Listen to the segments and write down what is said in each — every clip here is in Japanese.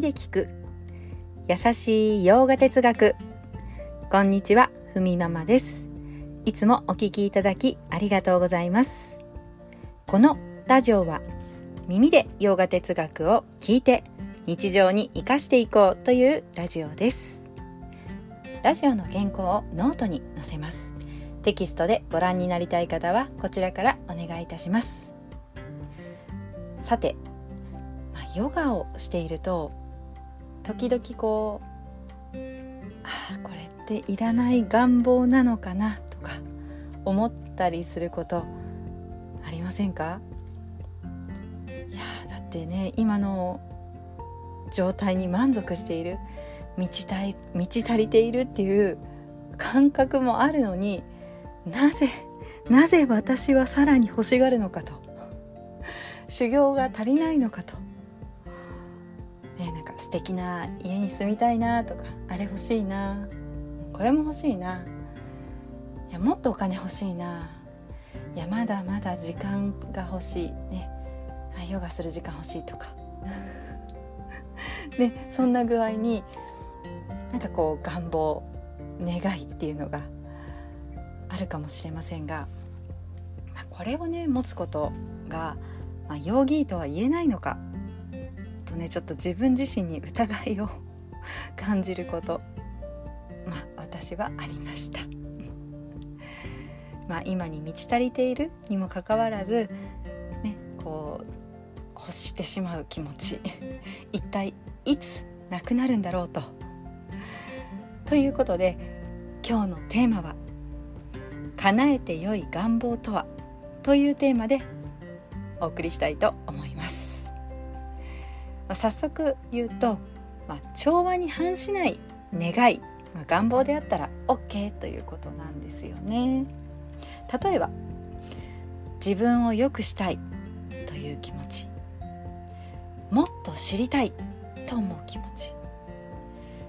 耳で聞く。優しいヨガ哲学。こんにちはふみママです。いつもお聞きいただきありがとうございます。このラジオは耳でヨガ哲学を聞いて日常に生かしていこうというラジオです。ラジオの原稿をノートに載せます。テキストでご覧になりたい方はこちらからお願いいたします。さて、まあ、ヨガをしていると時々こうああこれっていらない願望なのかなとか思ったりすることありませんか？いやだってね今の状態に満足している満ちたい満ち足りているっていう感覚もあるのになぜなぜ私はさらに欲しがるのかと 修行が足りないのかと、素敵な家に住みたいなとかあれ欲しいな。これも欲しいな。いやもっとお金欲しいな。いやまだまだ時間が欲しい。ね。ヨガする時間欲しいとか。ねそんな具合になんかこう願望願いっていうのがあるかもしれませんが、まあ、これをね持つことが、まあ、ヨーギーとは言えないのか。とねちょっと自分自身に疑いを 感じることまあ私はありました。まあ、今に満ち足りているにもかかわらず、ね、こう欲してしまう気持ち一体いつなくなるんだろうと。ということで今日のテーマは叶えてよい願望とは？というテーマでお送りしたいと思います。まあ、早速言うと、まあ、調和に反しない願い、まあ、願望であったら OK ということなんですよね。例えば自分を良くしたいという気持ちもっと知りたいと思う気持ち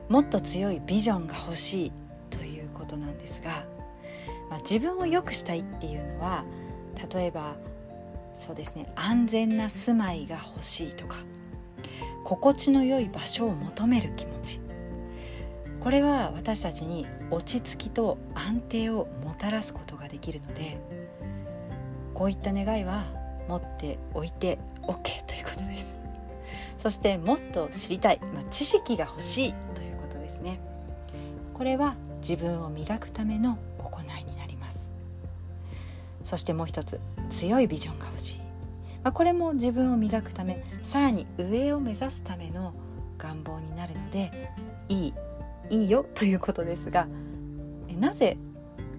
もっと強いビジョンが欲しいということなんですがまあ、自分を良くしたいっていうのは例えばそうですね安全な住まいが欲しいとか心地の良い場所を求める気持ち。これは私たちに落ち着きと安定をもたらすことができるのでこういった願いは持っておいて OK ということです。そしてもっと知りたい、まあ、知識が欲しいということですね。これは自分を磨くための行いになります。そしてもう一つ強いビジョンが欲しい、まあ、これも自分を磨くためさらに上を目指すための願望になるのでいいいいよということですがなぜ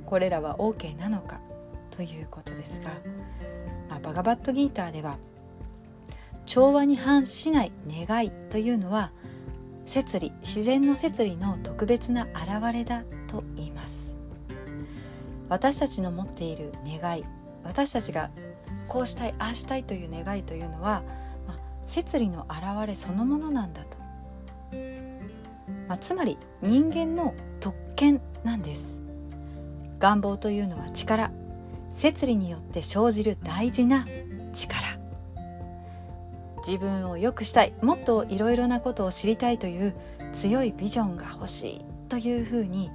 これらは OK なのかということですが、まあ、バガバットギーターでは調和に反しない願いというのは摂理自然の摂理の特別な現れだと言います。私たちの持っている願い私たちがこうしたいああしたいという願いというのは、まあ、摂理の現れそのものなんだと、まあ、つまり人間の特権なんです。願望というのは力。摂理によって生じる大事な力。自分を良くしたい。もっといろいろなことを知りたいという強いビジョンが欲しいというふうに、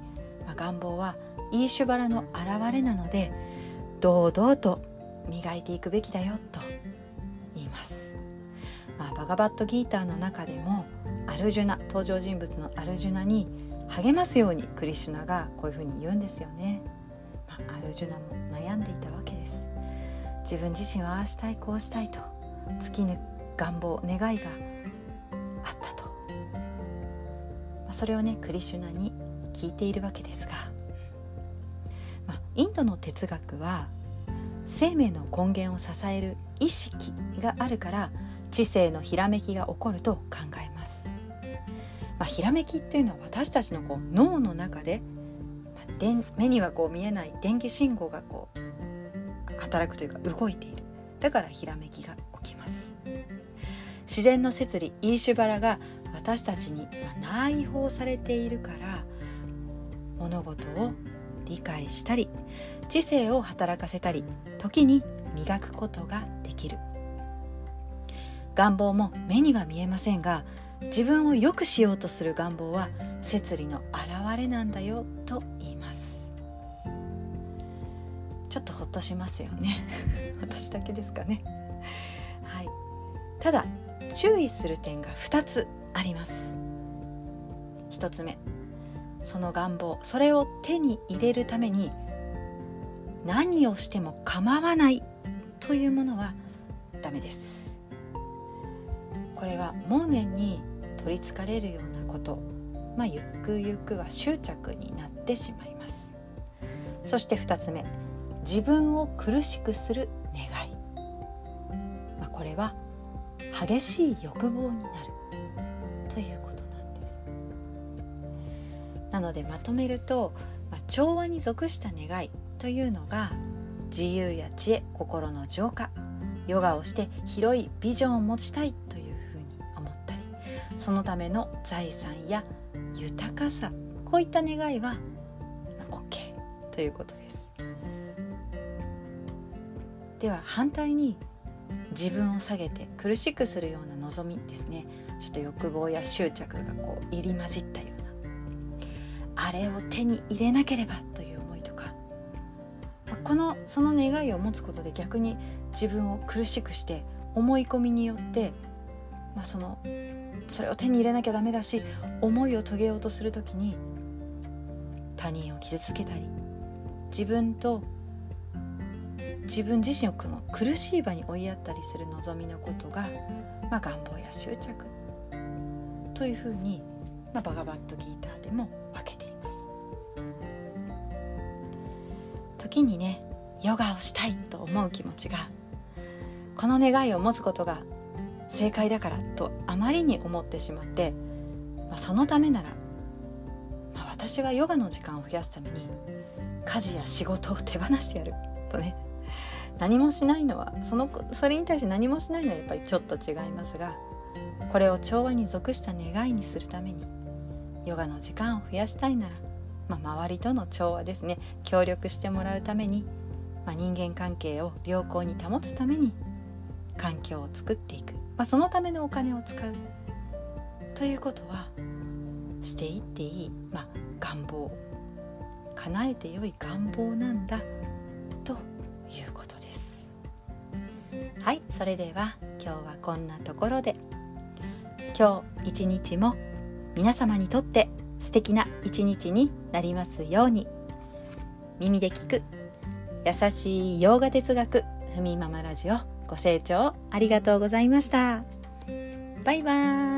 まあ、願望はイーシュバラの現れなので堂々と磨いていくべきだよと言います、まあ、バガバットギーターの中でもアルジュナ登場人物のアルジュナに励ますようにクリシュナがこういうふうに言うんですよね、まあ、アルジュナも悩んでいたわけです。自分自身はああしたいこうしたいと尽きぬ願望願いがあったと、まあ、それをねクリシュナに聞いているわけですが。まあインドの哲学は生命の根源を支える意識があるから知性のひらめきが起こると考えます。まあ、ひらめきっていうのは私たちのこう脳の中で、まあ、目にはこう見えない電気信号がこう働くというか動いているだからひらめきが起きます自然の摂理イーシュバラが私たちに内包されているから物事を理解したり知性を働かせたり時に磨くことができる。願望も目には見えませんが自分を良くしようとする願望は摂理の表れなんだよと言います。ちょっとほっとしますよね。私だけですかね。はい。ただ注意する点が2つあります。1つ目。その願望それを手に入れるために何をしても構わないというものはダメです。これは盲念に取りつかれるようなこと。まあゆくゆくは執着になってしまいます。そして2つ目自分を苦しくする願い、まあ、これは激しい欲望になるということ。なのでまとめると、まあ、調和に属した願いというのが自由や知恵心の浄化。ヨガをして広いビジョンを持ちたいというふうに思ったりそのための財産や豊かさこういった願いは、まあ、OK ということです。では反対に自分を下げて苦しくするような望みですね。ちょっと欲望や執着がこう入り混じったようなあれを手に入れなければという思いとかこのその願いを持つことで逆に自分を苦しくして思い込みによって、まあ、そのそれを手に入れなきゃダメだし思いを遂げようとする時に他人を傷つけたり自分と自分自身をこの苦しい場に追いやったりする望みのことが、まあ、願望や執着というふうに、まあ、バガバットギーターでも時にねヨガをしたいと思う気持ちがこの願いを持つことが正解だからとあまりに思ってしまって、まあ、そのためなら、まあ、私はヨガの時間を増やすために家事や仕事を手放してやるとね何もしないのはそのそれに対して何もしないのはやっぱりちょっと違いますがこれを調和に属した願いにするためにヨガの時間を増やしたいなら、まあ、周りとの調和ですね。協力してもらうために、まあ、人間関係を良好に保つために環境を作っていく、まあ、そのためのお金を使う。ということはしていっていい、まあ、願望。叶えてよい願望なんだ。ということです。はいそれでは今日はこんなところで。今日一日も皆様にとって素敵な一日になりますように耳で聞く優しい洋画哲学ふみママラジオご清聴ありがとうございました。バイバーイ。